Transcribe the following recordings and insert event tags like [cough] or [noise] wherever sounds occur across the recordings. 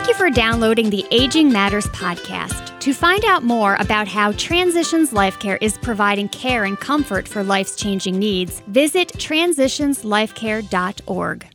Thank you for downloading the Aging Matters podcast. To find out more about how Transitions Life Care is providing care and comfort for life's changing needs, visit transitionslifecare.org.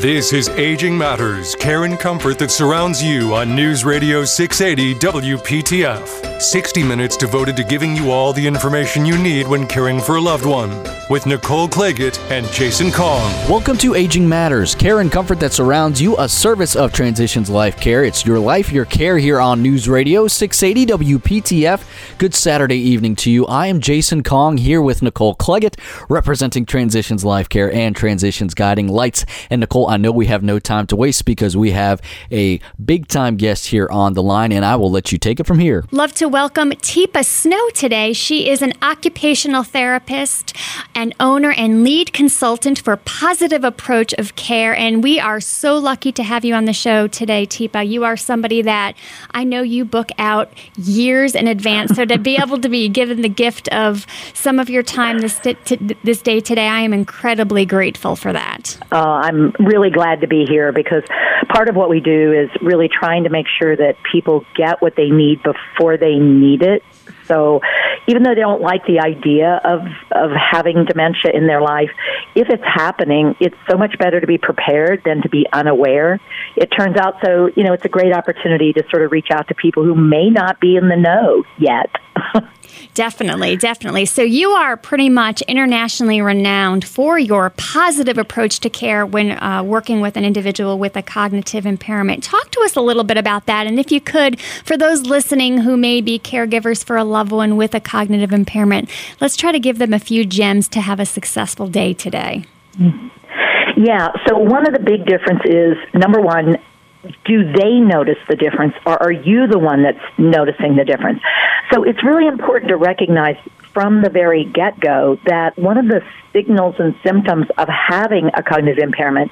This is Aging Matters, care and comfort that surrounds you on News Radio 680 WPTF. 60 minutes devoted to giving you all the information you need when caring for a loved one. With Nicole Claggett and Jason Kong. Welcome to Aging Matters, care and comfort that surrounds you, a service of Transitions Life Care. It's your life, your care here on News Radio 680 WPTF. Good Saturday evening to you. I am Jason Kong here with Nicole Claggett, representing Transitions Life Care and Transitions Guiding Lights. And Nicole, I know we have no time to waste because we have a big time guest here on the line, and I will let you take it from here. Love to welcome Teepa Snow today. She is an occupational therapist an owner and lead consultant for Positive Approach of Care. And we are so lucky to have you on the show today, Teepa. You are somebody that I know you book out years in advance. So to be [laughs] able to be given the gift of some of your time this, this day today, I am incredibly grateful for that. Uh, I'm really glad to be here because part of what we do is really trying to make sure that people get what they need before they need it. So even though they don't like the idea of, of having dementia in their life, if it's happening, it's so much better to be prepared than to be unaware. It turns out so, you know, it's a great opportunity to sort of reach out to people who may not be in the know yet. [laughs] Definitely, definitely. So you are pretty much internationally renowned for your positive approach to care when uh, working with an individual with a cognitive impairment. Talk to us a little bit about that, and if you could, for those listening who may be caregivers for a loved one with a cognitive impairment, let's try to give them a few gems to have a successful day today. Yeah. So one of the big differences is number one, do they notice the difference or are you the one that's noticing the difference? So it's really important to recognize from the very get go that one of the signals and symptoms of having a cognitive impairment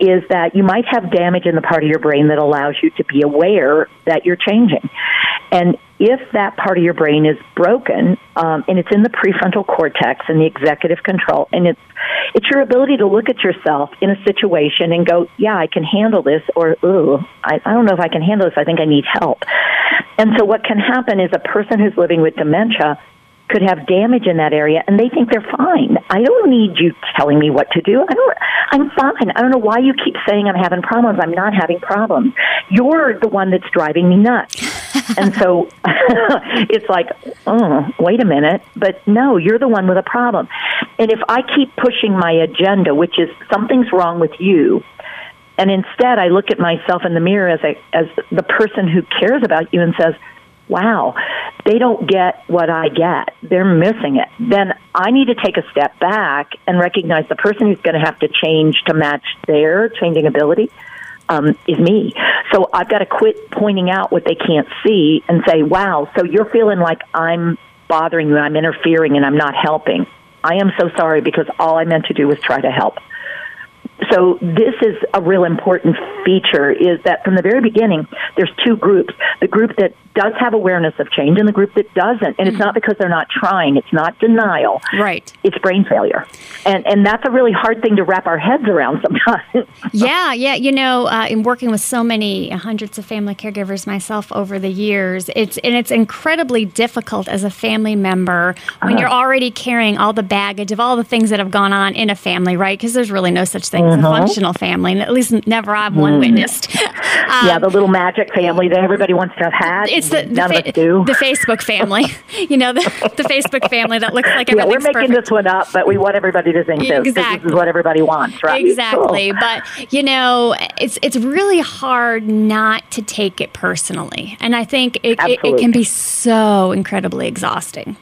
is that you might have damage in the part of your brain that allows you to be aware that you're changing. And if that part of your brain is broken, um, and it's in the prefrontal cortex and the executive control, and it's it's your ability to look at yourself in a situation and go, "Yeah, I can handle this," or "Ooh, I, I don't know if I can handle this. I think I need help." And so, what can happen is a person who's living with dementia could have damage in that area and they think they're fine. I don't need you telling me what to do. I don't I'm fine. I don't know why you keep saying I'm having problems. I'm not having problems. You're the one that's driving me nuts. [laughs] and so [laughs] it's like, oh, wait a minute. But no, you're the one with a problem. And if I keep pushing my agenda, which is something's wrong with you, and instead I look at myself in the mirror as a, as the person who cares about you and says, wow, they don't get what I get. They're missing it. Then I need to take a step back and recognize the person who's going to have to change to match their changing ability um, is me. So I've got to quit pointing out what they can't see and say, wow, so you're feeling like I'm bothering you, I'm interfering, and I'm not helping. I am so sorry because all I meant to do was try to help so this is a real important feature is that from the very beginning there's two groups. The group that does have awareness of change and the group that doesn't. And it's not because they're not trying. It's not denial. Right. It's brain failure. And and that's a really hard thing to wrap our heads around sometimes. [laughs] Yeah yeah. You know uh, in working with so many uh, hundreds of family caregivers myself over the years it's and it's incredibly difficult as a family member when uh-huh. you're already carrying all the baggage of all the things that have gone on in a family right? Because there's really no such thing mm-hmm. a functional family, and at least never I've one mm. witnessed. [laughs] Um, yeah, the little magic family that everybody wants to have had. It's the, the, fa- of us do. the Facebook family. [laughs] you know, the, the Facebook family that looks like [laughs] everything's Yeah, we're making perfect. this one up, but we want everybody to think exactly. this. This is what everybody wants, right? Exactly. Cool. But you know, it's it's really hard not to take it personally, and I think it, it, it can be so incredibly exhausting.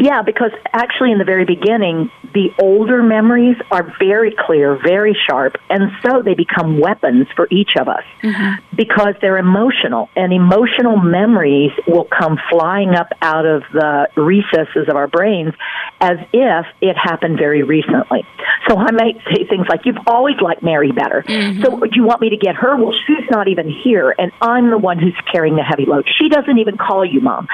Yeah, because actually, in the very beginning, the older memories are very clear, very sharp, and so they become weapons for each of us mm-hmm. because they're emotional, and emotional memories will come flying up out of the recesses of our brains as if it happened very recently. So I might say things like, You've always liked Mary better. Mm-hmm. So do you want me to get her? Well, she's not even here, and I'm the one who's carrying the heavy load. She doesn't even call you mom.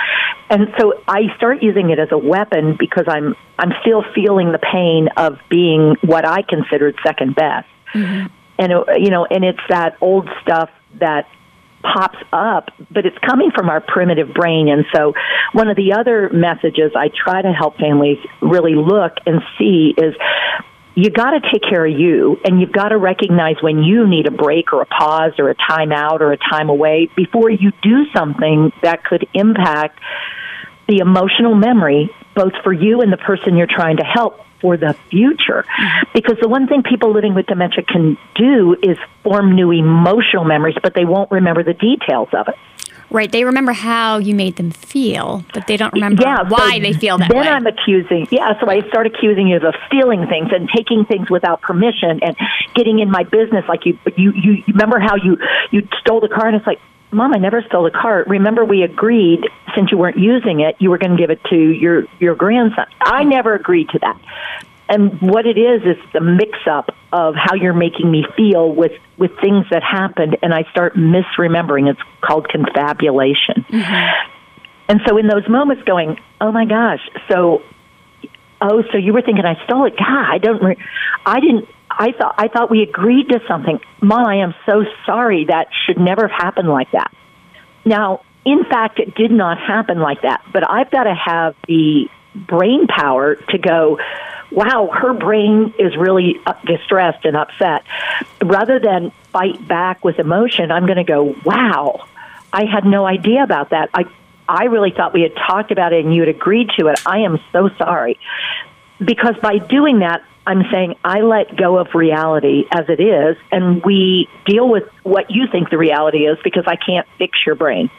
And so I start using it as a weapon because I'm I'm still feeling the pain of being what I considered second best. Mm-hmm. And it, you know, and it's that old stuff that pops up, but it's coming from our primitive brain. And so, one of the other messages I try to help families really look and see is you got to take care of you and you've got to recognize when you need a break or a pause or a time out or a time away before you do something that could impact the emotional memory both for you and the person you're trying to help for the future. Mm-hmm. Because the one thing people living with dementia can do is form new emotional memories, but they won't remember the details of it. Right. They remember how you made them feel, but they don't remember yeah, why so they feel that then way. Then I'm accusing, yeah, so I start accusing you of stealing things and taking things without permission and getting in my business. Like you, you, you remember how you, you stole the car and it's like, Mom, I never stole the cart. Remember, we agreed since you weren't using it, you were going to give it to your your grandson. I never agreed to that. And what it is is the mix up of how you're making me feel with with things that happened, and I start misremembering. It's called confabulation. Mm-hmm. And so, in those moments, going, "Oh my gosh!" So, oh, so you were thinking I stole it? God, I don't. Re- I didn't. I thought I thought we agreed to something. Mom, I am so sorry. That should never have happened like that. Now, in fact, it did not happen like that. But I've got to have the brain power to go. Wow, her brain is really uh, distressed and upset. Rather than fight back with emotion, I'm going to go. Wow, I had no idea about that. I I really thought we had talked about it and you had agreed to it. I am so sorry. Because by doing that, I'm saying I let go of reality as it is, and we deal with what you think the reality is because I can't fix your brain.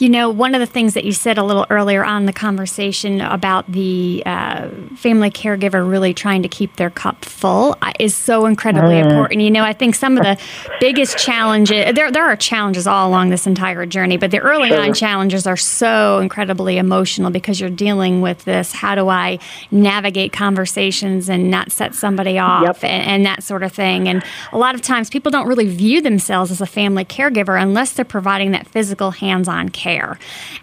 You know, one of the things that you said a little earlier on the conversation about the uh, family caregiver really trying to keep their cup full uh, is so incredibly Mm. important. You know, I think some of the biggest challenges there there are challenges all along this entire journey, but the early Sure. on challenges are so incredibly emotional because you're dealing with this. How do I navigate conversations and not set somebody off Yep. and, and that sort of thing? And a lot of times, people don't really view themselves as a family caregiver unless they're providing that physical hands-on care.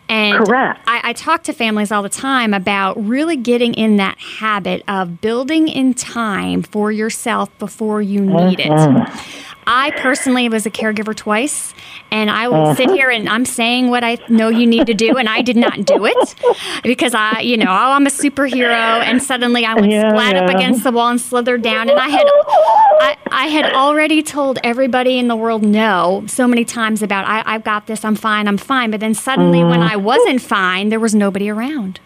And Correct. I, I talk to families all the time about really getting in that habit of building in time for yourself before you need it. Mm-hmm. I personally was a caregiver twice, and I will uh-huh. sit here and I'm saying what I know you need to do, and I did not do it because I, you know, oh, I'm a superhero, and suddenly I went Yeah, splat up against the wall and slithered down, and I had, I, I had already told everybody in the world no so many times about I, I've got this, I'm fine, I'm fine, but then suddenly when mm-hmm. I wasn't fine, there was nobody around.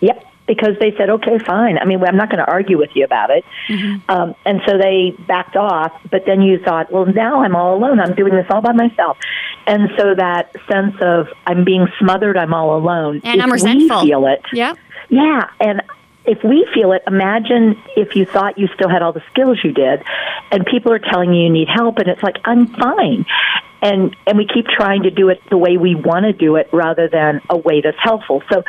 Yep, because they said, okay, fine. I mean, I'm not going to argue with you about it. Um, and so they backed off, but then you thought, well, now I'm all alone. I'm doing this all by myself. And so that sense of I'm being smothered, I'm all alone. And I'm resentful. We feel it. Yep. Yeah, and if we feel it, imagine if you thought you still had all the skills you did, and people are telling you you need help, and it's like I'm fine, and and we keep trying to do it the way we want to do it rather than a way that's helpful. So,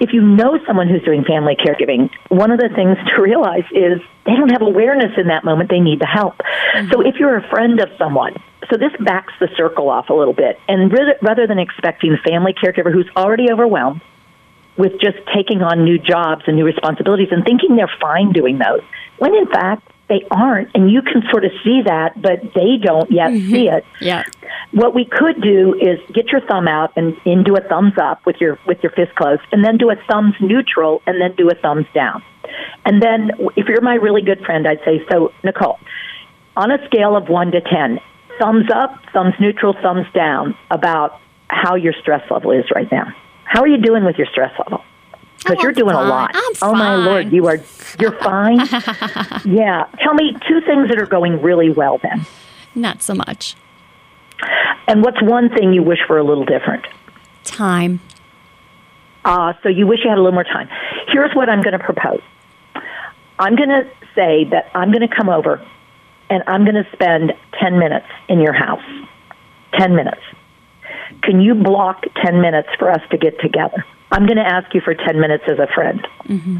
if you know someone who's doing family caregiving, one of the things [laughs] to realize is they don't have awareness in that moment. They need the help. So, if you're a friend of someone. So this backs the circle off a little bit, and rather than expecting the family caregiver who's already overwhelmed, with just taking on new jobs and new responsibilities and thinking they're fine doing those, when in fact they aren't. And you can sort of see that, but they don't yet mm-hmm. see it. Yeah. What we could do is get your thumb out and, and do a thumbs up with your with your fist closed, and then do a thumbs neutral, and then do a thumbs down. And then, if you're my really good friend, I'd say, so Nicole, on a scale of one to ten, thumbs up, thumbs neutral, thumbs down about how your stress level is right now. How are you doing with your stress level? Because Oh, you're doing fine. a lot. I'm oh my lord, you are you're fine. [laughs] yeah. Tell me two things that are going really well then. Not so much. And what's one thing you wish were a little different? Time. Uh, so you wish you had a little more time. Here's what I'm going to propose. I'm going to say that I'm going to come over and I'm going to spend 10 minutes in your house. 10 minutes. Can you block 10 minutes for us to get together? I'm going to ask you for 10 minutes as a friend. Mm-hmm.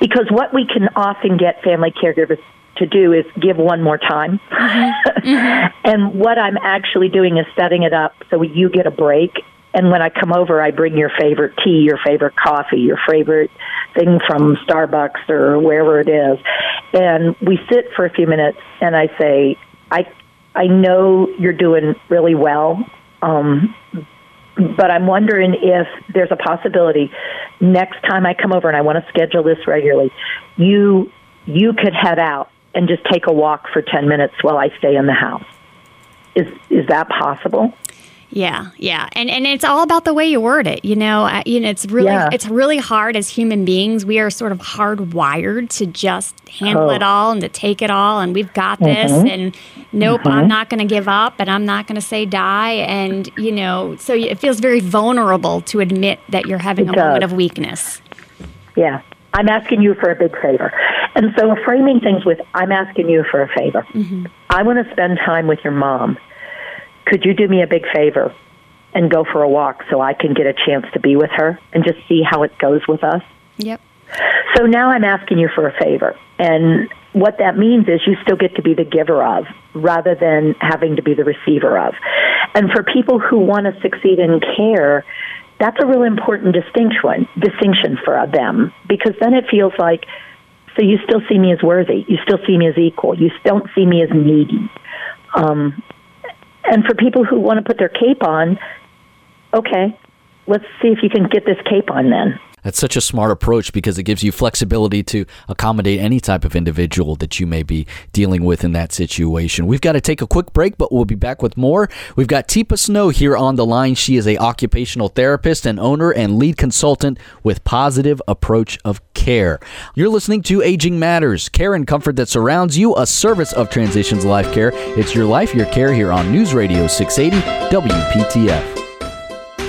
Because what we can often get family caregivers to do is give one more time. Mm-hmm. [laughs] Mm-hmm. and what I'm actually doing is setting it up so you get a break. And when I come over, I bring your favorite tea, your favorite coffee, your favorite thing from Starbucks or wherever it is. And we sit for a few minutes and I say, I, I know you're doing really well. Um, but I'm wondering if there's a possibility next time I come over and I want to schedule this regularly, you you could head out and just take a walk for 10 minutes while I stay in the house. Is is that possible? Yeah, yeah, and and it's all about the way you word it. You know, uh, you know, it's really yeah. it's really hard as human beings. We are sort of hardwired to just handle oh. it all and to take it all, and we've got this. Mm-hmm. And nope, mm-hmm. I'm not going to give up, and I'm not going to say die. And you know, so it feels very vulnerable to admit that you're having it a does. moment of weakness. Yeah, I'm asking you for a big favor. And so framing things with, I'm asking you for a favor. Mm-hmm. I want to spend time with your mom could you do me a big favor and go for a walk so I can get a chance to be with her and just see how it goes with us? Yep. So now I'm asking you for a favor. And what that means is you still get to be the giver of rather than having to be the receiver of. And for people who want to succeed in care, that's a really important distinction distinction for them because then it feels like so you still see me as worthy, you still see me as equal, you don't see me as needy. Um, and for people who want to put their cape on, okay, let's see if you can get this cape on then. That's such a smart approach because it gives you flexibility to accommodate any type of individual that you may be dealing with in that situation. We've got to take a quick break, but we'll be back with more. We've got Teepa Snow here on the line. She is a occupational therapist and owner and lead consultant with Positive Approach of Care. You're listening to Aging Matters, care and comfort that surrounds you, a service of Transitions Life Care. It's your life, your care here on News Radio 680 WPTF.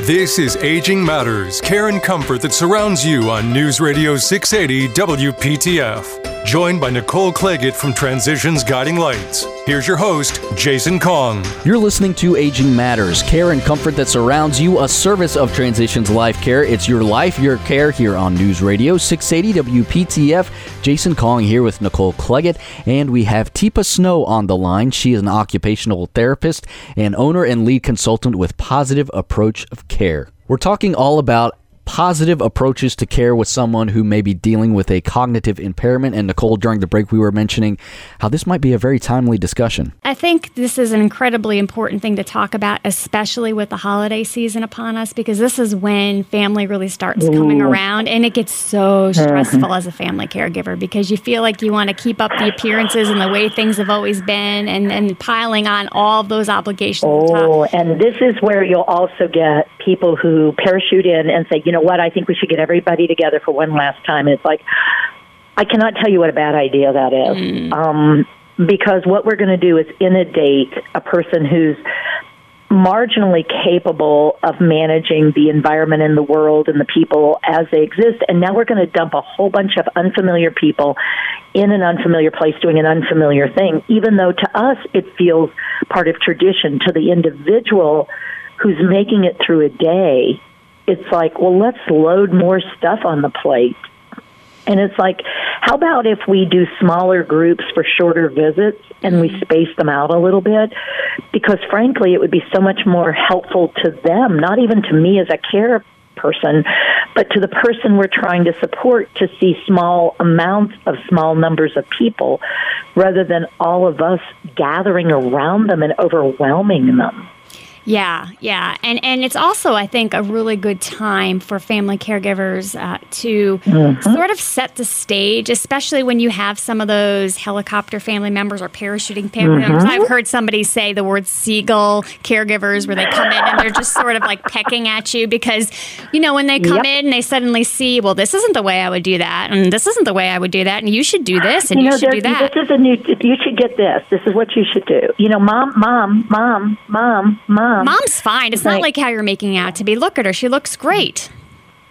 This is Aging Matters, care and comfort that surrounds you on News Radio 680 WPTF. Joined by Nicole Claggett from Transitions Guiding Lights. Here's your host, Jason Kong. You're listening to Aging Matters, care and comfort that surrounds you, a service of Transitions Life Care. It's your life, your care here on News Radio 680 WPTF. Jason Kong here with Nicole Claggett, and we have Teepa Snow on the line. She is an occupational therapist and owner and lead consultant with Positive Approach of Care. We're talking all about positive approaches to care with someone who may be dealing with a cognitive impairment. And Nicole, during the break, we were mentioning how this might be a very timely discussion. I think this is an incredibly important thing to talk about, especially with the holiday season upon us, because this is when family really starts Ooh. coming around and it gets so hmm. stressful as a family caregiver because you feel like you want to keep up the appearances and the way things have always been and, and piling on all of those obligations. Oh, and this is where you'll also get people who parachute in and say, you know, know what? I think we should get everybody together for one last time. It's like, I cannot tell you what a bad idea that is. Mm. Um, because what we're going to do is inundate a person who's marginally capable of managing the environment and the world and the people as they exist. And now we're going to dump a whole bunch of unfamiliar people in an unfamiliar place doing an unfamiliar thing, even though to us it feels part of tradition. To the individual who's making it through a day, it's like, well, let's load more stuff on the plate. And it's like, how about if we do smaller groups for shorter visits and we mm-hmm. space them out a little bit? Because frankly, it would be so much more helpful to them, not even to me as a care person, but to the person we're trying to support to see small amounts of small numbers of people rather than all of us gathering around them and overwhelming them. Yeah, yeah, and and it's also I think a really good time for family caregivers uh, to mm-hmm. sort of set the stage, especially when you have some of those helicopter family members or parachuting family mm-hmm. members. I've heard somebody say the word seagull caregivers, where they come in and they're just sort of like pecking at you because you know when they come yep. in they suddenly see, well, this isn't the way I would do that, and this isn't the way I would do that, and you should do this, and you, you know, should do that. This is a new. You should get this. This is what you should do. You know, mom, mom, mom, mom, mom mom. Mom's fine. It's not like how you're making out to be. Look at her. She looks great.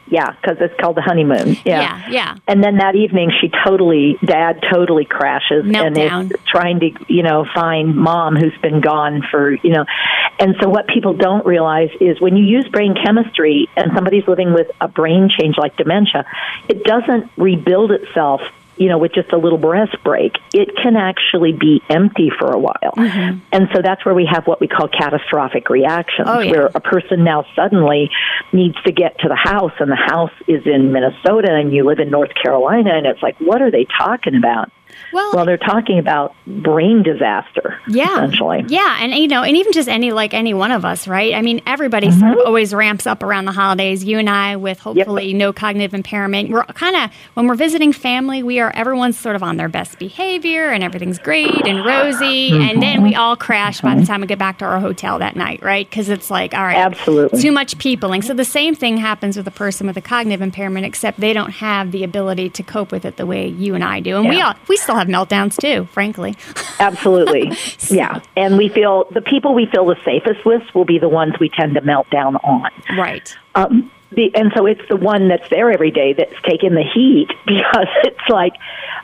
Yeah, because it's called the honeymoon. Yeah. yeah, yeah. And then that evening, she totally, dad totally crashes Meltdown. and is trying to, you know, find mom who's been gone for, you know. And so what people don't realize is when you use brain chemistry and somebody's living with a brain change like dementia, it doesn't rebuild itself you know, with just a little breath break, it can actually be empty for a while. Mm-hmm. And so that's where we have what we call catastrophic reactions, oh, yeah. where a person now suddenly needs to get to the house, and the house is in Minnesota, and you live in North Carolina, and it's like, what are they talking about? Well, well, they're talking about brain disaster. Yeah, essentially. Yeah, and you know, and even just any like any one of us, right? I mean, everybody mm-hmm. sort of always ramps up around the holidays. You and I, with hopefully yep. no cognitive impairment, we're kind of when we're visiting family, we are everyone's sort of on their best behavior and everything's great and rosy, mm-hmm. and then we all crash mm-hmm. by the mm-hmm. time we get back to our hotel that night, right? Because it's like, all right, absolutely too much peopling. So the same thing happens with a person with a cognitive impairment, except they don't have the ability to cope with it the way you and I do, and yeah. we all we still have meltdowns too, frankly. [laughs] Absolutely. yeah. And we feel the people we feel the safest with will be the ones we tend to melt down on. Right. Um, the, and so it's the one that's there every day that's taking the heat [laughs] because it's like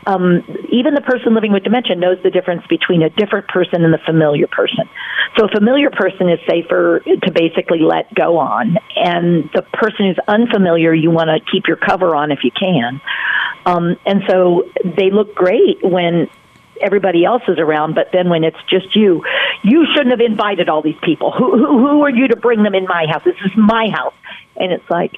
um, even the person living with dementia knows the difference between a different person and the familiar person. So a familiar person is safer to basically let go on, and the person who's unfamiliar, you want to keep your cover on if you can. Um, and so they look great when everybody else is around, but then when it's just you, you shouldn't have invited all these people. Who, who, who are you to bring them in my house? This is my house. And it's like,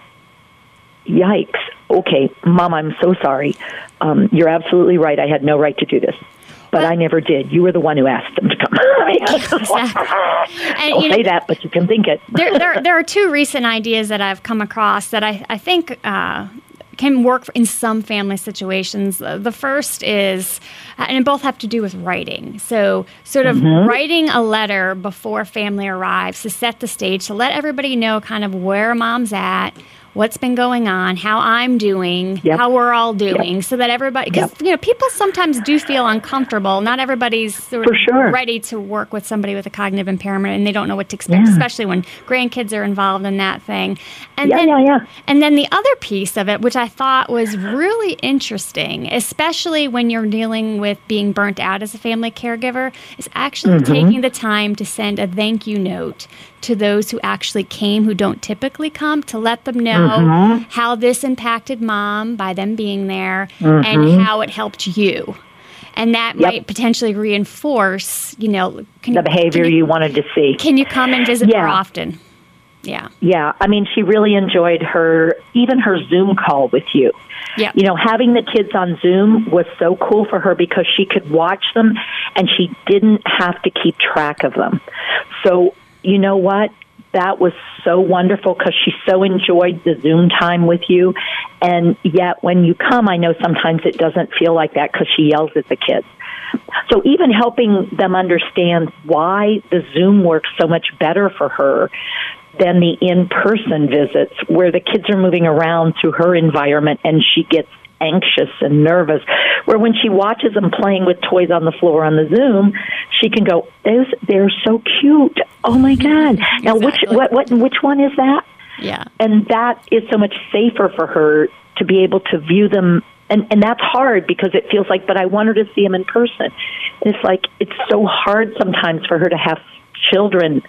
yikes. Okay, mom, I'm so sorry. Um, you're absolutely right. I had no right to do this. But well, I never did. You were the one who asked them to come. [laughs] exactly. and, Don't say know, that, but you can think it. there, there, [laughs] there are two recent ideas that I've come across that I, I think uh, can work in some family situations. The first is, uh, and both have to do with writing. So, sort of mm-hmm. writing a letter before family arrives to set the stage, to let everybody know kind of where mom's at, what's been going on, how I'm doing, yep. how we're all doing, yep. so that everybody, because yep. you know, people sometimes do feel uncomfortable. Not everybody's sort of sure. ready to work with somebody with a cognitive impairment, and they don't know what to expect, yeah. especially when grandkids are involved in that thing. And yeah, then, yeah, yeah. And then the other piece of it, which I thought was really interesting, especially when you're dealing with being burnt out as a family caregiver, is actually mm-hmm. taking the time to send a thank you note to those who actually came who don't typically come to let them know mm-hmm. how this impacted mom by them being there mm-hmm. and how it helped you. And that yep. might potentially reinforce, you know, the behavior you, you, wanted to see. Can you come and visit yeah. more often? Yeah. Yeah. I mean, she really enjoyed her, even her Zoom call with you. Yeah. You know, having the kids on Zoom was so cool for her because she could watch them and she didn't have to keep track of them. So you know what? That was so wonderful because she so enjoyed the Zoom time with you. And yet, when you come, I know sometimes it doesn't feel like that because she yells at the kids. So, even helping them understand why the Zoom works so much better for her than the in person visits where the kids are moving around through her environment and she gets anxious and nervous. Where when she watches them playing with toys on the floor on the Zoom, she can go, "Those they're so cute. Oh my god! Now which what what which one is that?" Yeah, and that is so much safer for her to be able to view them. And, and that's hard because it feels like, but I want her to see them in person. And it's like, it's so hard sometimes for her to have children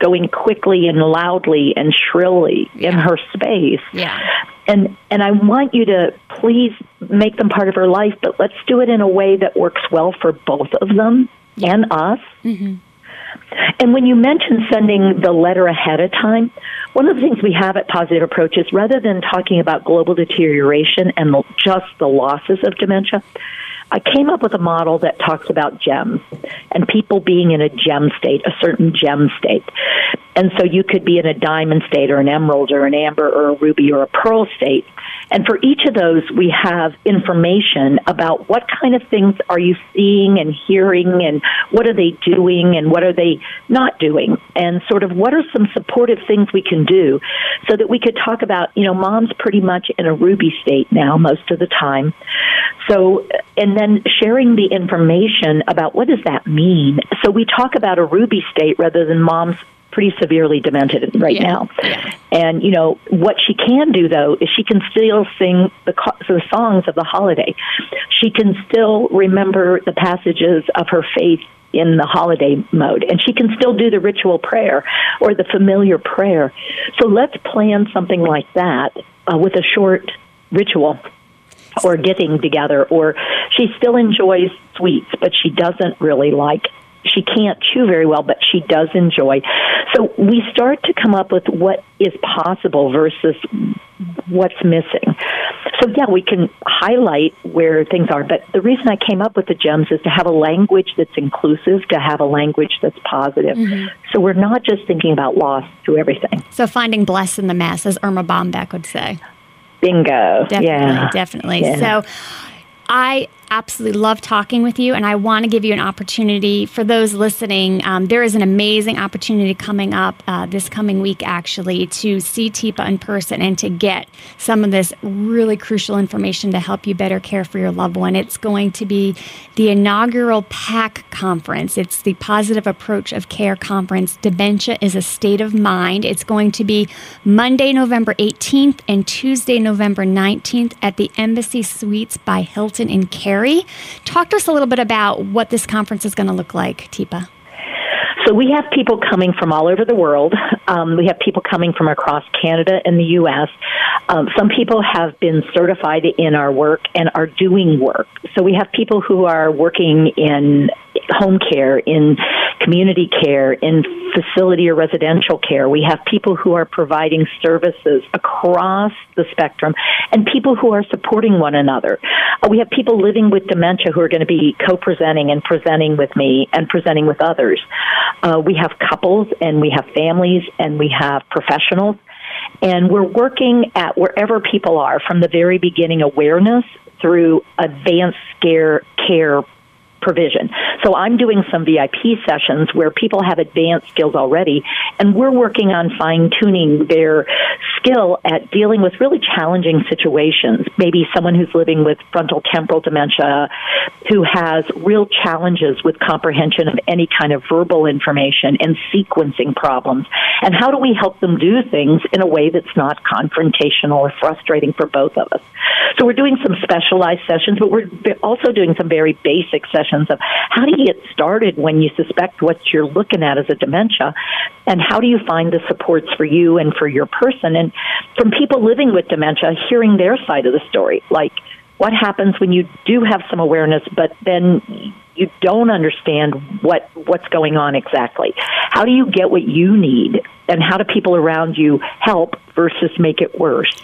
going quickly and loudly and shrilly yeah. in her space. Yeah. And and I want you to please make them part of her life, but let's do it in a way that works well for both of them. And us. Mm-hmm. And when you mention sending the letter ahead of time, one of the things we have at Positive Approach is rather than talking about global deterioration and just the losses of dementia, I came up with a model that talks about gems and people being in a gem state, a certain gem state. And so you could be in a diamond state or an emerald or an amber or a ruby or a pearl state. And for each of those, we have information about what kind of things are you seeing and hearing and what are they doing and what are they not doing and sort of what are some supportive things we can do so that we could talk about, you know, mom's pretty much in a ruby state now most of the time. So, and then sharing the information about what does that mean. So we talk about a ruby state rather than mom's pretty severely demented right yeah. now. Yeah. And you know what she can do though is she can still sing the the songs of the holiday. She can still remember the passages of her faith in the holiday mode and she can still do the ritual prayer or the familiar prayer. So let's plan something like that uh, with a short ritual or getting together or she still enjoys sweets but she doesn't really like she can't chew very well, but she does enjoy. So we start to come up with what is possible versus what's missing. So yeah, we can highlight where things are, but the reason I came up with the gems is to have a language that's inclusive, to have a language that's positive. Mm-hmm. So we're not just thinking about loss to everything. So finding bless in the mess, as Erma Bombeck would say. Bingo. Definitely, yeah. definitely. Yeah. So I absolutely love talking with you, and I want to give you an opportunity for those listening. Um, there is an amazing opportunity coming up uh, this coming week, actually, to see Teepa in person and to get some of this really crucial information to help you better care for your loved one. It's going to be the inaugural PAC conference. It's the Positive Approach of Care conference. Dementia is a state of mind. It's going to be Monday, November 18th and Tuesday, November 19th at the Embassy Suites by Hilton in Cary. Talk to us a little bit about what this conference is going to look like, Teepa. So we have people coming from all over the world. Um, we have people coming from across Canada and the U.S. Um, some people have been certified in our work and are doing work. So we have people who are working in home care, in community care, in facility or residential care. We have people who are providing services across the spectrum and people who are supporting one another. Uh, we have people living with dementia who are going to be co-presenting and presenting with me and presenting with others. Uh, we have couples and we have families and we have professionals. And we're working at wherever people are from the very beginning awareness through advanced care care provision. So I'm doing some VIP sessions where people have advanced skills already, and we're working on fine tuning their skill at dealing with really challenging situations. Maybe someone who's living with frontal temporal dementia who has real challenges with comprehension of any kind of verbal information and sequencing problems. And how do we help them do things in a way that's not confrontational or frustrating for both of us? So we're doing some specialized sessions, but we're also doing some very basic of how do you get started when you suspect what you're looking at as a dementia, and how do you find the supports for you and for your person. And from people living with dementia, hearing their side of the story, like what happens when you do have some awareness, but then you don't understand what what's going on exactly. How do you get what you need, and how do people around you help versus make it worse?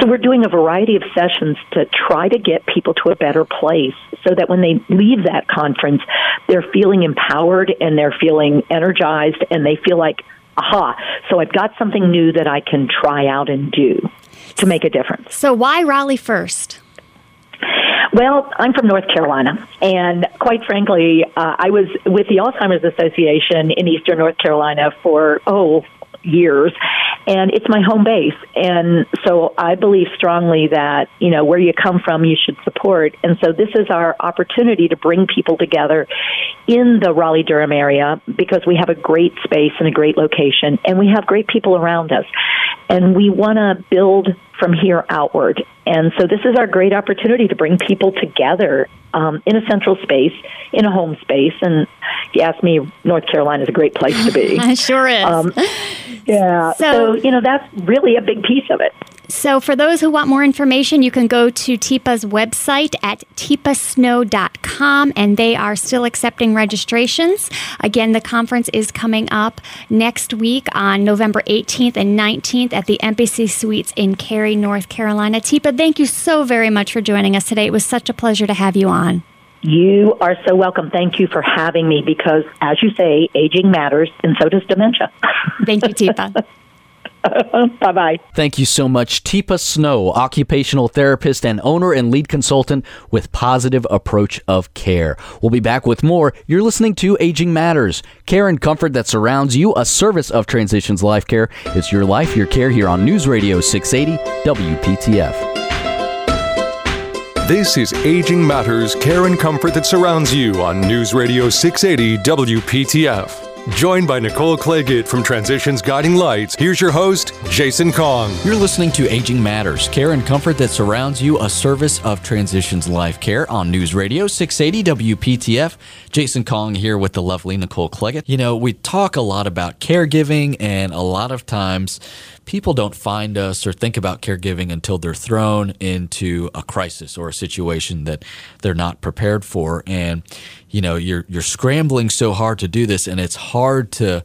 So we're doing a variety of sessions to try to get people to a better place, so that when they leave that conference, they're feeling empowered and they're feeling energized, and they feel like, aha! So I've got something new that I can try out and do to make a difference. So why Raleigh first? Well, I'm from North Carolina, and quite frankly, uh, I was with the Alzheimer's Association in Eastern North Carolina for, oh, years and it's my home base. And so i believe strongly that you know where you come from you should support. And so this is our opportunity to bring people together in the raleigh durham area because we have a great space and a great location and we have great people around us. And we want to build from here outward. And so this is our great opportunity to bring people together um, in a central space, in a home space. And if you ask me, North Carolina is a great place to be. [laughs] It sure is. Um, yeah. So, so, you know, that's really a big piece of it. So, for those who want more information, you can go to Teepa's website at teepasnow.com, and they are still accepting registrations. Again, the conference is coming up next week on November 18th and 19th at the Embassy Suites in Cary, North Carolina. Teepa, thank you so very much for joining us today. It was such a pleasure to have you on. You are so welcome. Thank you for having me because, as you say, aging matters, and so does dementia. [laughs] Thank you, Teepa. [laughs] bye bye. Thank you so much, Teepa Snow, occupational therapist and owner and lead consultant with Positive Approach of Care. We'll be back with more. You're listening to Aging Matters, care and comfort that surrounds you, a service of Transitions Life Care. It's your life, your care here on News Radio 680 WPTF. This is Aging Matters Care and Comfort that surrounds you on News Radio 680 WPTF. Joined by Nicole Clagett from Transitions Guiding Lights, here's your host, Jason Kong. You're listening to Aging Matters, care and comfort that surrounds you, a service of Transitions Life Care on News Radio 680 WPTF. Jason Kong here with the lovely Nicole Clagett. You know, we talk a lot about caregiving, and a lot of times people don't find us or think about caregiving until they're thrown into a crisis or a situation that they're not prepared for. And, you know, you're, you're scrambling so hard to do this, and it's hard to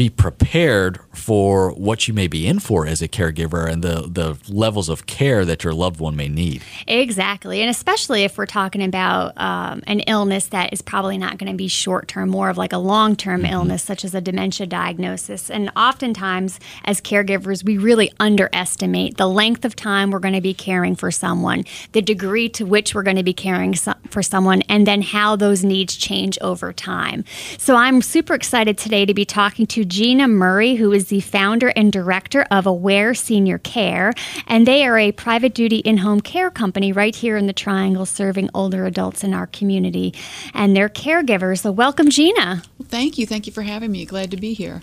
be prepared for what you may be in for as a caregiver and the, the levels of care that your loved one may need. Exactly. And especially if we're talking about um, an illness that is probably not going to be short term, more of like a long term mm-hmm. illness, such as a dementia diagnosis. And oftentimes, as caregivers, we really underestimate the length of time we're going to be caring for someone, the degree to which we're going to be caring so- for someone, and then how those needs change over time. So I'm super excited today to be talking to Gina Murray, who is the founder and director of Aware Senior Care, and they are a private duty in home care company right here in the Triangle serving older adults in our community and their caregivers. So, welcome, Gina. Thank you. Thank you for having me. Glad to be here.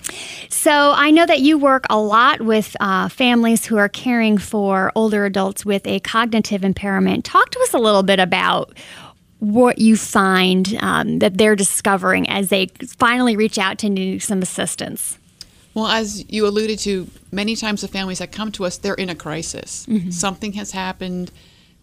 So, I know that you work a lot with uh, families who are caring for older adults with a cognitive impairment. Talk to us a little bit about what you find um, that they're discovering as they finally reach out to need some assistance? Well, as you alluded to, many times the families that come to us, they're in a crisis. Mm-hmm. Something has happened.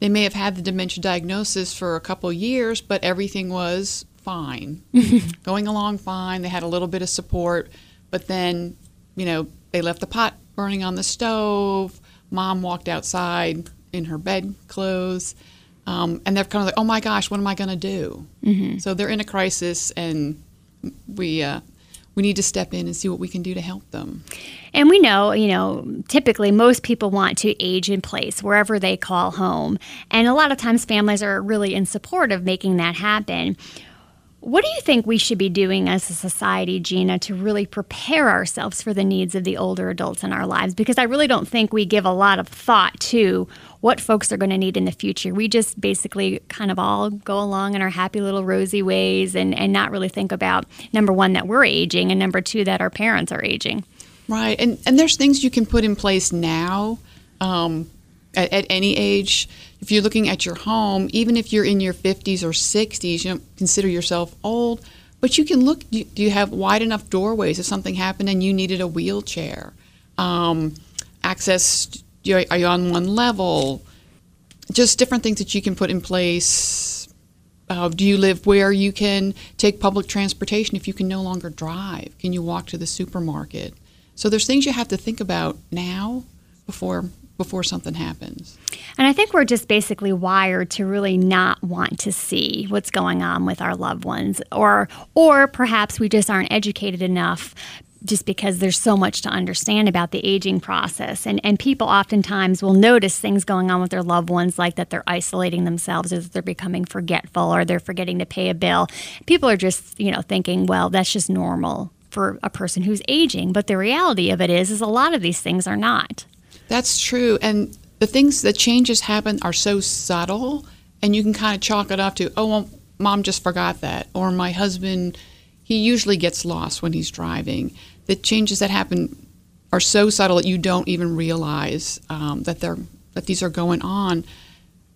They may have had the dementia diagnosis for a couple years, but everything was fine, [laughs] going along fine. They had a little bit of support, but then, you know, they left the pot burning on the stove. Mom walked outside in her bed clothes um, and they're kind of like, oh my gosh, what am I going to do? Mm-hmm. So they're in a crisis, and we uh, we need to step in and see what we can do to help them. And we know, you know, typically most people want to age in place wherever they call home, and a lot of times families are really in support of making that happen. What do you think we should be doing as a society, Gina, to really prepare ourselves for the needs of the older adults in our lives? Because I really don't think we give a lot of thought to what folks are going to need in the future. We just basically kind of all go along in our happy little rosy ways and, and not really think about number one, that we're aging, and number two, that our parents are aging. Right. And, and there's things you can put in place now. Um, at, at, any age. If you're looking at your home, even if you're in your 50s or 60s, you don't consider yourself old, but you can look. Do you have wide enough doorways if something happened and you needed a wheelchair? Um, access. Are you on one level? Just different things that you can put in place. Uh, do you live where you can take public transportation if you can no longer drive? Can you walk to the supermarket? So there's things you have to think about now before before something happens. And I think we're just basically wired to really not want to see what's going on with our loved ones or or perhaps we just aren't educated enough just because there's so much to understand about the aging process. And, and people oftentimes will notice things going on with their loved ones, like that they're isolating themselves or that they're becoming forgetful or they're forgetting to pay a bill. People are just, you know, thinking, well, that's just normal for a person who's aging. But the reality of it is, is a lot of these things are not. That's true. And the things, the changes happen are so subtle, and you can kind of chalk it up to, oh, well, mom just forgot that. Or my husband, he usually gets lost when he's driving. The changes that happen are so subtle that you don't even realize um, that they're that these are going on.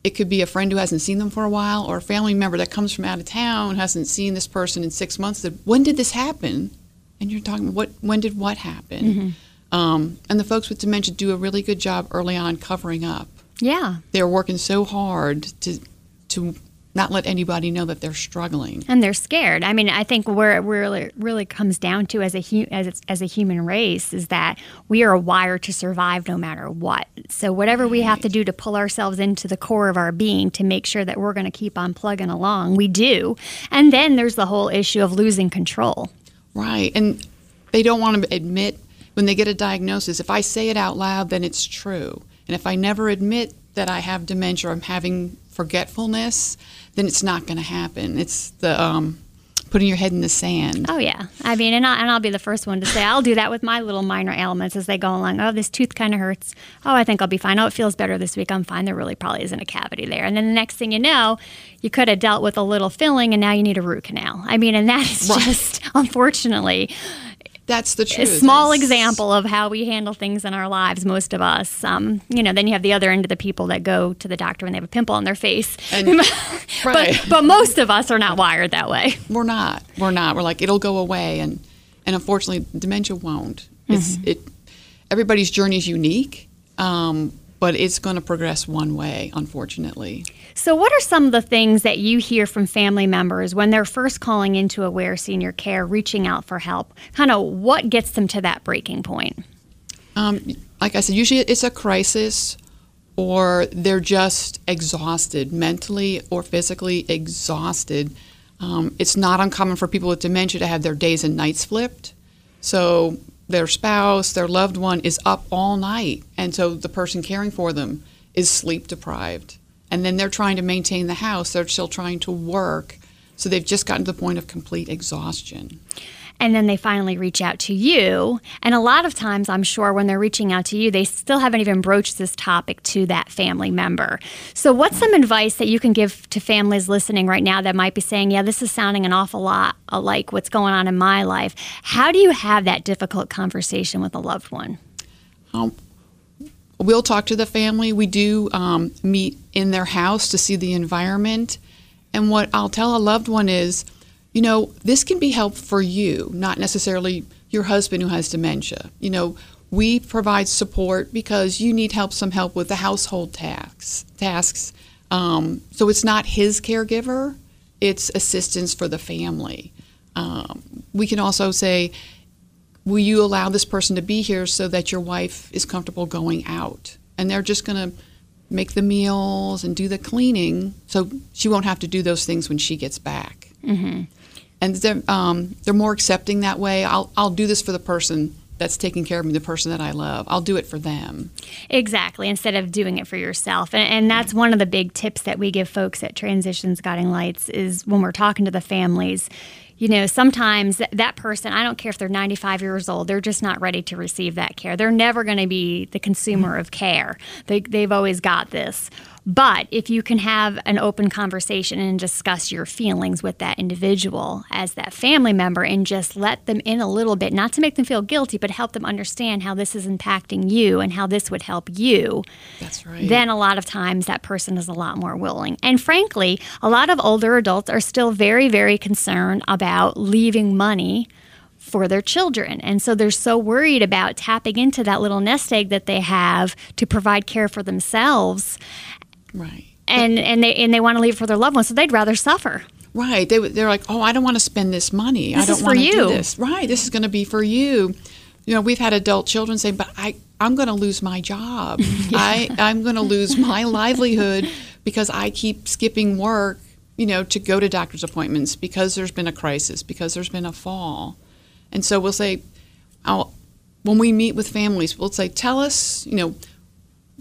It could be a friend who hasn't seen them for a while, or a family member that comes from out of town hasn't seen this person in six months. That when did this happen? And you're talking what when did what happen? Mm-hmm. Um, and the folks with dementia do a really good job early on covering up. Yeah. They're working so hard to to not let anybody know that they're struggling. And they're scared. I mean, I think where it really really comes down to as a as as a human race is that we are wired to survive no matter what. So whatever right. we have to do to pull ourselves into the core of our being to make sure that we're going to keep on plugging along, we do. And then there's the whole issue of losing control. Right. And they don't want to admit when they get a diagnosis, if I say it out loud, then it's true. And if I never admit that I have dementia or I'm having forgetfulness, then it's not going to happen. It's the um, putting your head in the sand. Oh yeah, I mean, and, I, and I'll be the first one to say I'll do that with my little minor ailments as they go along. Oh, this tooth kind of hurts. Oh, I think I'll be fine. Oh, it feels better this week. I'm fine. There really probably isn't a cavity there. And then the next thing you know, you could have dealt with a little filling, and now you need a root canal. I mean, and that is right. just [laughs] unfortunately that's the truth. A small example of how we handle things in our lives, most of us. Um, you know, then you have the other end of the people that go to the doctor when they have a pimple on their face. And, [laughs] right. but, but most of us are not wired that way. We're not. We're not. We're like, it'll go away. And, and unfortunately, dementia won't. It's, mm-hmm. it, everybody's journey is unique, um, but it's going to progress one way, unfortunately. So, what are some of the things that you hear from family members when they're first calling into Aware Senior Care, reaching out for help? Kind of what gets them to that breaking point? Um, like I said, usually it's a crisis or they're just exhausted, mentally or physically exhausted. Um, it's not uncommon for people with dementia to have their days and nights flipped. So their spouse, their loved one is up all night, and so the person caring for them is sleep deprived. And then they're trying to maintain the house, they're still trying to work. So they've just gotten to the point of complete exhaustion and then they finally reach out to you. And a lot of times, I'm sure when they're reaching out to you, they still haven't even broached this topic to that family member. So, what's some advice that you can give to families listening right now that might be saying, Yeah, this is sounding an awful lot like what's going on in my life? How do you have that difficult conversation with a loved one? Um, we'll talk to the family. We do um, meet in their house to see the environment. And what I'll tell a loved one is, you know, this can be help for you, not necessarily your husband who has dementia. You know, we provide support because you need help, some help with the household tasks. Tasks. Um, so it's not his caregiver; it's assistance for the family. Um, we can also say, "Will you allow this person to be here so that your wife is comfortable going out?" And they're just going to make the meals and do the cleaning, so she won't have to do those things when she gets back. Mm-hmm and they're um, they're more accepting that way. I'll I'll do this for the person that's taking care of me, the person that I love. I'll do it for them. Exactly, instead of doing it for yourself. And, and that's one of the big tips that we give folks at Transitions Guiding Lights is when we're talking to the families. You know, sometimes that person, I don't care if they're 95 years old, they're just not ready to receive that care. They're never going to be the consumer of care. They, they've always got this. But if you can have an open conversation and discuss your feelings with that individual as that family member and just let them in a little bit, not to make them feel guilty, but help them understand how this is impacting you and how this would help you. That's right. Then a lot of times that person is a lot more willing. And frankly, a lot of older adults are still very, very concerned about leaving money for their children. And so they're so worried about tapping into that little nest egg that they have to provide care for themselves Right. And and they and they want to leave for their loved ones, so they'd rather suffer. Right. They they're like, oh, I don't want to spend this money. This I don't want to do this. Right. This is going to be for you. You know, we've had adult children say, but I I'm going to lose my job. [laughs] I I'm going to lose my livelihood because I keep skipping work. You know, to go to doctor's appointments because there's been a crisis, because there's been a fall, and so we'll say, I'll, when we meet with families, we'll say, tell us, you know,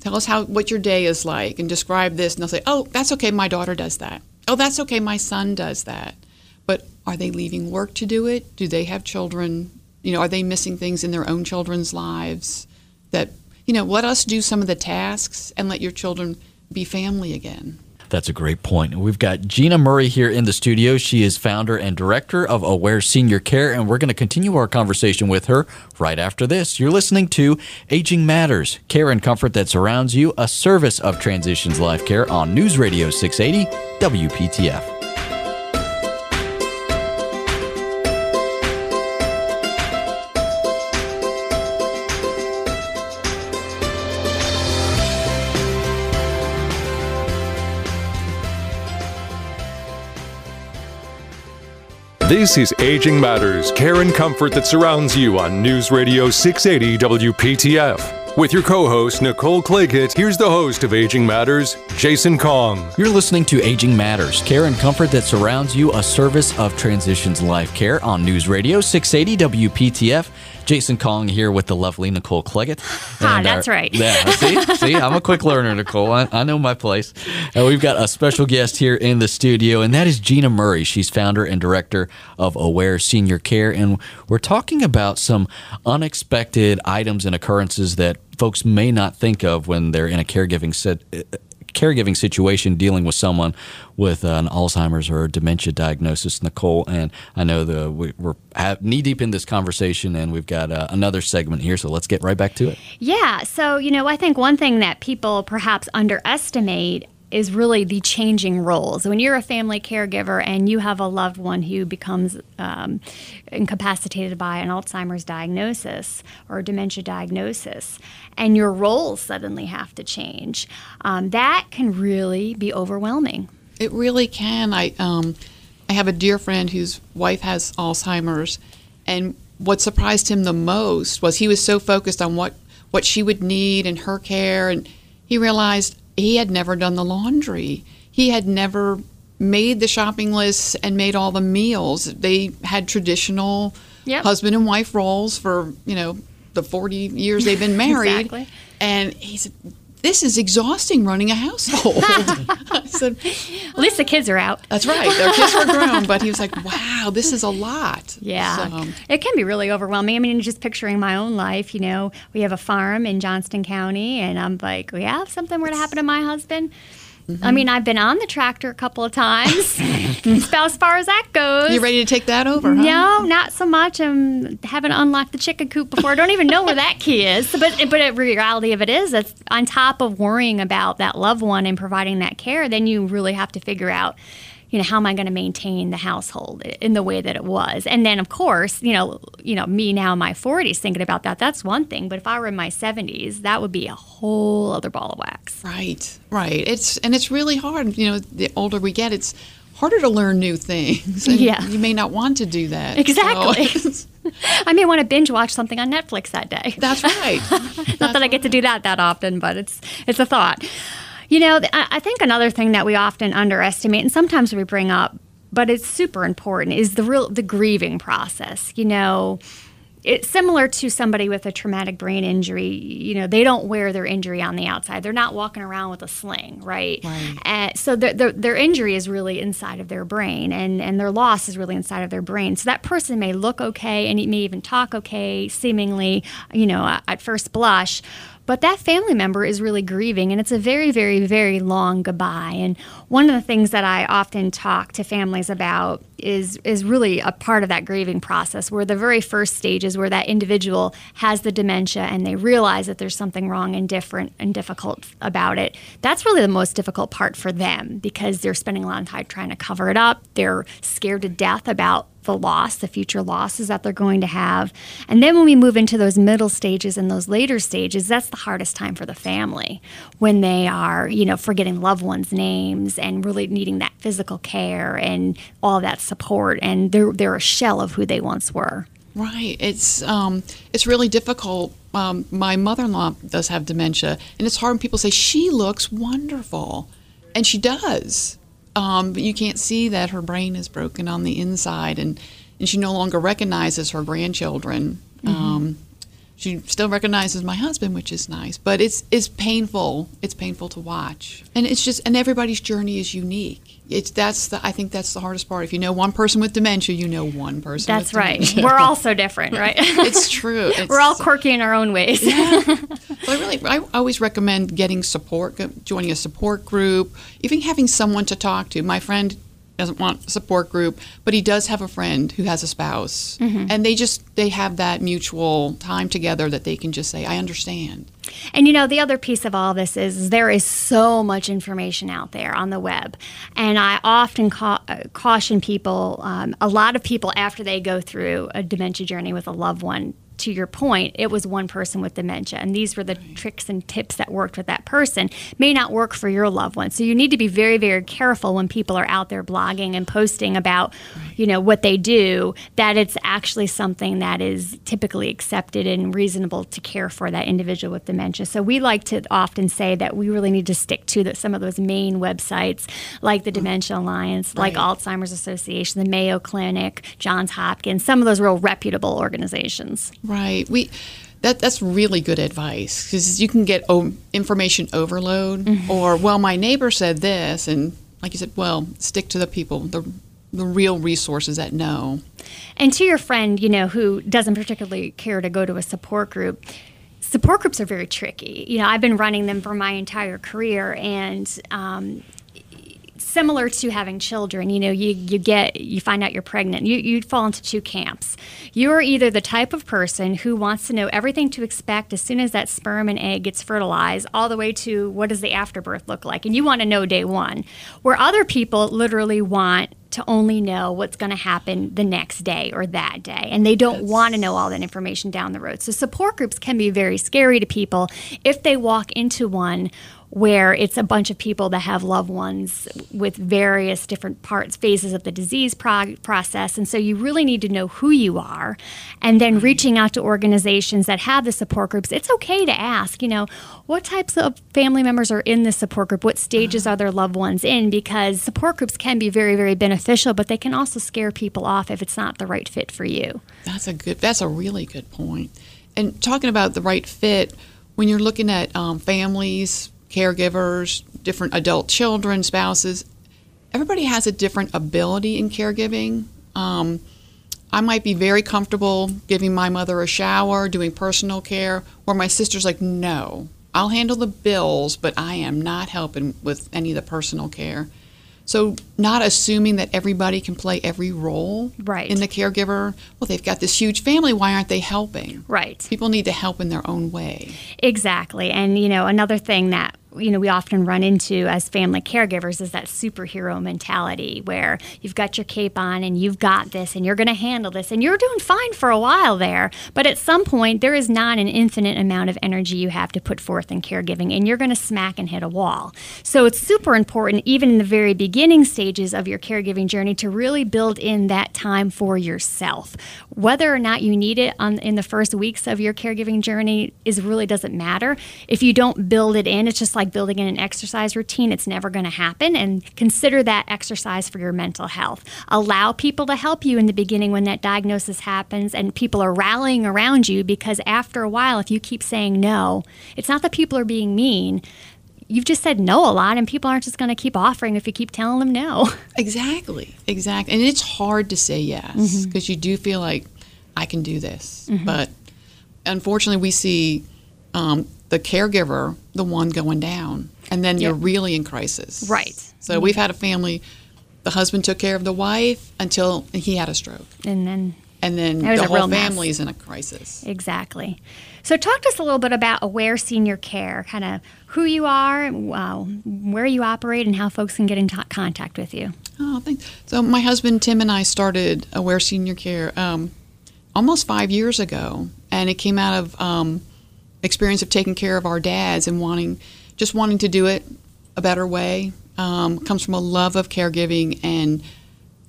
Tell us how what your day is like and describe this. And they'll say, oh, that's okay, my daughter does that. Oh, that's okay, my son does that. But are they leaving work to do it? Do they have children? You know, are they missing things in their own children's lives? That, you know, let us do some of the tasks and let your children be family again. That's a great point. We've got Gina Murray here in the studio. She is founder and director of Aware Senior Care, and we're going to continue our conversation with her right after this. You're listening to Aging Matters Care and Comfort That Surrounds You, a service of Transitions Life Care on News Radio 680 WPTF. This is Aging Matters, care and comfort that surrounds you on News Radio 680 WPTF. With your co host, Nicole Clagett, here's the host of Aging Matters, Jason Kong. You're listening to Aging Matters, care and comfort that surrounds you, a service of Transitions Life Care on News Radio 680 WPTF. Jason Kong here with the lovely Nicole Cleggett. [laughs] Ah, that's right. Yeah, see, [laughs] see, I'm a quick learner, Nicole. I, I know my place. And we've got a special guest here in the studio, and that is Gina Murray. She's founder and director of Aware Senior Care, and we're talking about some unexpected items and occurrences that folks may not think of when they're in a caregiving set, caregiving situation dealing with someone with an Alzheimer's or dementia diagnosis, Nicole. And I know the we, are knee deep in this conversation, and we've got uh, another segment here. So let's get right back to it. Yeah. So you know, I think one thing that people perhaps underestimate is really the changing roles. When you're a family caregiver and you have a loved one who becomes um, incapacitated by an Alzheimer's diagnosis or a dementia diagnosis, and your roles suddenly have to change, um, that can really be overwhelming. It really can. I um, I have a dear friend whose wife has Alzheimer's, and what surprised him the most was he was so focused on what what she would need and her care, and he realized he had never done the laundry. He had never made the shopping lists and made all the meals. They had traditional Yep. husband and wife roles for you know the forty years they've been [laughs] married, Exactly. and he said. This is exhausting running a household. [laughs] I said, At least the kids are out. that's right. Their kids were grown, but he was like, "Wow, this is a lot." Yeah. So, um, It can be really overwhelming. I mean, just picturing my own life, you know, we have a farm in Johnston County, and I'm like, yeah, have something were to happen to my husband. Mm-hmm. I mean, I've been on the tractor a couple of times. About [laughs] as far as that goes. you ready to take that over? Huh? No, not so much. I'm haven't unlocked the chicken coop before. I don't even know where that key is. But but the reality of it is, it's on top of worrying about that loved one and providing that care, then you really have to figure out, you know, how am I going to maintain the household in the way that it was? And then of course, you know, you know, me now in my 40s thinking about that, that's one thing. But if I were in my 70s, that would be a whole other ball of wax. Right, right. It's and it's really hard. You know, the older we get, it's harder to learn new things. And Yeah. you may not want to do that. Exactly. So- [laughs] I may want to binge watch something on Netflix that day. that's right. [laughs] Not that I get to do that that often, but it's it's a thought. You know, I I think another thing that we often underestimate, and sometimes we bring up, but it's super important, is the real the grieving process. You know, it's similar to somebody with a traumatic brain injury. You know, they don't wear their injury on the outside. They're not walking around with a sling, right? Right. Uh, so their, their, their injury is really inside of their brain, and, and their loss is really inside of their brain. So that person may look okay, and he may even talk okay, seemingly, you know, at first blush. But that family member is really grieving, and it's a very, very, very long goodbye. And one of the things that I often talk to families about is is really a part of that grieving process, where the very first stage is where that individual has the dementia and they realize that there's something wrong and different and difficult about it. That's really the most difficult part for them because they're spending a lot of time trying to cover it up. They're scared to death about the loss, the future losses that they're going to have. And then when we move into those middle stages and those later stages, that's the hardest time for the family when they are, you know, forgetting loved ones' names and really needing that physical care and all that support. And they're, they're a shell of who they once were. Right. It's um, it's really difficult. Um, my mother-in-law does have dementia, and it's hard when people say she looks wonderful, and she does. Um, but you can't see that her brain is broken on the inside, and and she no longer recognizes her grandchildren. Um, she still recognizes my husband, which is nice, but it's it's painful. It's painful to watch, and it's just and everybody's journey is unique. It's that's the I think that's the hardest part. If you know one person with dementia, you know one person. That's right. dementia. We're all so different, right? [laughs] It's true. It's, [laughs] We're all uh, quirky in our own ways. [laughs] I really, I always recommend getting support, joining a support group, even having someone to talk to. My friend doesn't want a support group, but he does have a friend who has a spouse, and they just they have that mutual time together that they can just say, "I understand." And you know, the other piece of all this is, is there is so much information out there on the web. And I often ca- uh, caution people, um, a lot of people, after they go through a dementia journey with a loved one, to your point, it was one person with dementia, and these were the tricks and tips that worked with that person, may not work for your loved one. So you need to be very, very careful when people are out there blogging and posting about, you know, what they do, that it's actually something that is typically accepted and reasonable to care for that individual with dementia. So we like to often say that we really need to stick to the, some of those main websites, like the Dementia Alliance, like Alzheimer's Association, the Mayo Clinic, Johns Hopkins, some of those real reputable organizations. Right. We that that's really good advice because you can get oh, information overload, or well, my neighbor said this, and like you said, well, stick to the people, the the real resources that know. And to your friend, you know, who doesn't particularly care to go to a support group, support groups are very tricky. You know, I've been running them for my entire career, and um, similar to having children. You know, you, you get you find out you're pregnant. You you fall into two camps. You are either the type of person who wants to know everything to expect as soon as that sperm and egg gets fertilized, all the way to what does the afterbirth look like, and you want to know day one. Where other people literally want to only know what's going to happen the next day or that day. And they don't want to know all that information down the road. So, support groups can be very scary to people if they walk into one where it's a bunch of people that have loved ones with various different parts phases of the disease prog- process. And so you really need to know who you are and then reaching out to organizations that have the support groups. It's okay to ask you know what types of family members are in this support group? What stages are their loved ones in? Because support groups can be very very beneficial but they can also scare people off if it's not the right fit for you. That's a good. That's a really good point. And talking about the right fit, when you're looking at um, families, caregivers, different adult children, spouses, everybody has a different ability in caregiving. Um, I might be very comfortable giving my mother a shower, doing personal care, where my sister's like, no, I'll handle the bills, but I am not helping with any of the personal care. So, not assuming that everybody can play every role Right. in the caregiver. Well, they've got this huge family. Why aren't they helping? right People need to help in their own way. Exactly. And, you know, another thing that, you know, we often run into as family caregivers is that superhero mentality where you've got your cape on and you've got this and you're going to handle this and you're doing fine for a while there. But at some point, there is not an infinite amount of energy you have to put forth in caregiving and you're going to smack and hit a wall. So it's super important, even in the very beginning stages of your caregiving journey, to really build in that time for yourself. Whether or not you need it on, in the first weeks of your caregiving journey is really doesn't matter. If you don't build it in, it's just like building in an exercise routine. It's never going to happen. And consider that exercise for your mental health. Allow people to help you in the beginning when that diagnosis happens and people are rallying around you because after a while, if you keep saying no, it's not that people are being mean. You've just said no a lot, and people aren't just going to keep offering if you keep telling them no. [laughs] Exactly, exactly. And it's hard to say yes mm-hmm. because you do feel like I can do this, mm-hmm. but unfortunately, we see um, the caregiver, the one going down, and then you're really in crisis. Right. So we've had a family. The husband took care of the wife until he had a stroke, And then and then the whole family is in a crisis. Exactly. So, talk to us a little bit about Aware Senior Care, kind of who you are, wow, where you operate, and how folks can get in t- contact with you. Oh, thanks. So my husband Tim and I started Aware Senior Care um, almost five years ago, and it came out of um, experience of taking care of our dads and wanting, just wanting to do it a better way. Um, comes from a love of caregiving, and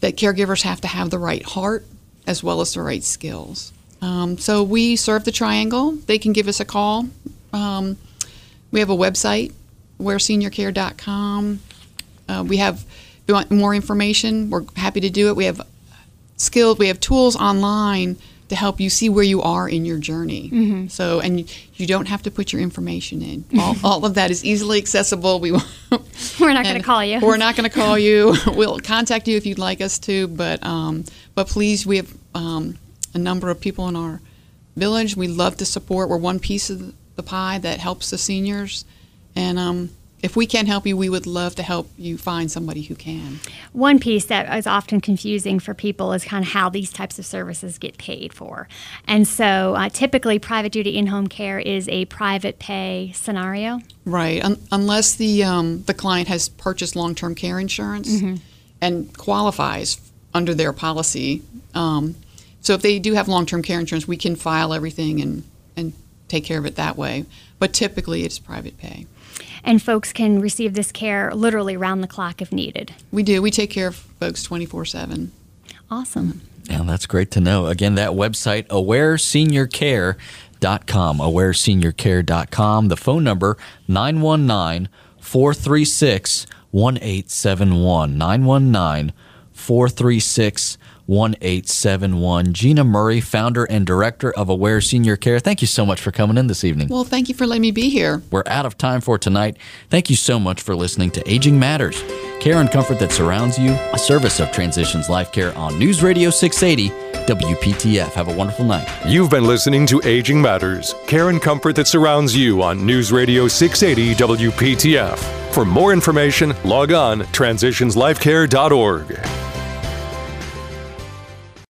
that caregivers have to have the right heart as well as the right skills. Um, so we serve the triangle. They can give us a call. Um, we have a website, awareseniorcare.com. Uh, we have, if you want more information, we're happy to do it. We have skills, we have tools online to help you see where you are in your journey. So, and you, you don't have to put your information in. All, [laughs] all of that is easily accessible. We [laughs] We're not going to call you. We're not going to call you. [laughs] we'll contact you if you'd like us to, but um, but please, we have um, a number of people in our village. We love to support. We're one piece of the pie that helps the seniors, and um, if we can't help you, we would love to help you find somebody who can. One piece that is often confusing for people is kind of how these types of services get paid for. And so, uh, typically, private duty in home care is a private pay scenario. Right, Un- unless the um, the client has purchased long term care insurance and qualifies under their policy. Um, so if they do have long term care insurance, we can file everything and and take care of it that way. But typically, it's private pay. And folks can receive this care literally round the clock if needed. We do. We take care of folks twenty four seven. Awesome. Yeah, that's great to know. Again, that website, awareseniorcare.com, awareseniorcare.com. The phone number, 919 436 1871. 919 436 1871. Gina Murray, founder and director of Aware Senior Care. Thank you so much for coming in this evening. Well, thank you for letting me be here. We're out of time for tonight. Thank you so much for listening to Aging Matters. Care and comfort that surrounds you, a service of Transitions Life Care on News Radio 680 WPTF. Have a wonderful night. You've been listening to Aging Matters, care and comfort that surrounds you on News Radio 680 WPTF. For more information, log on transitionslifecare.org.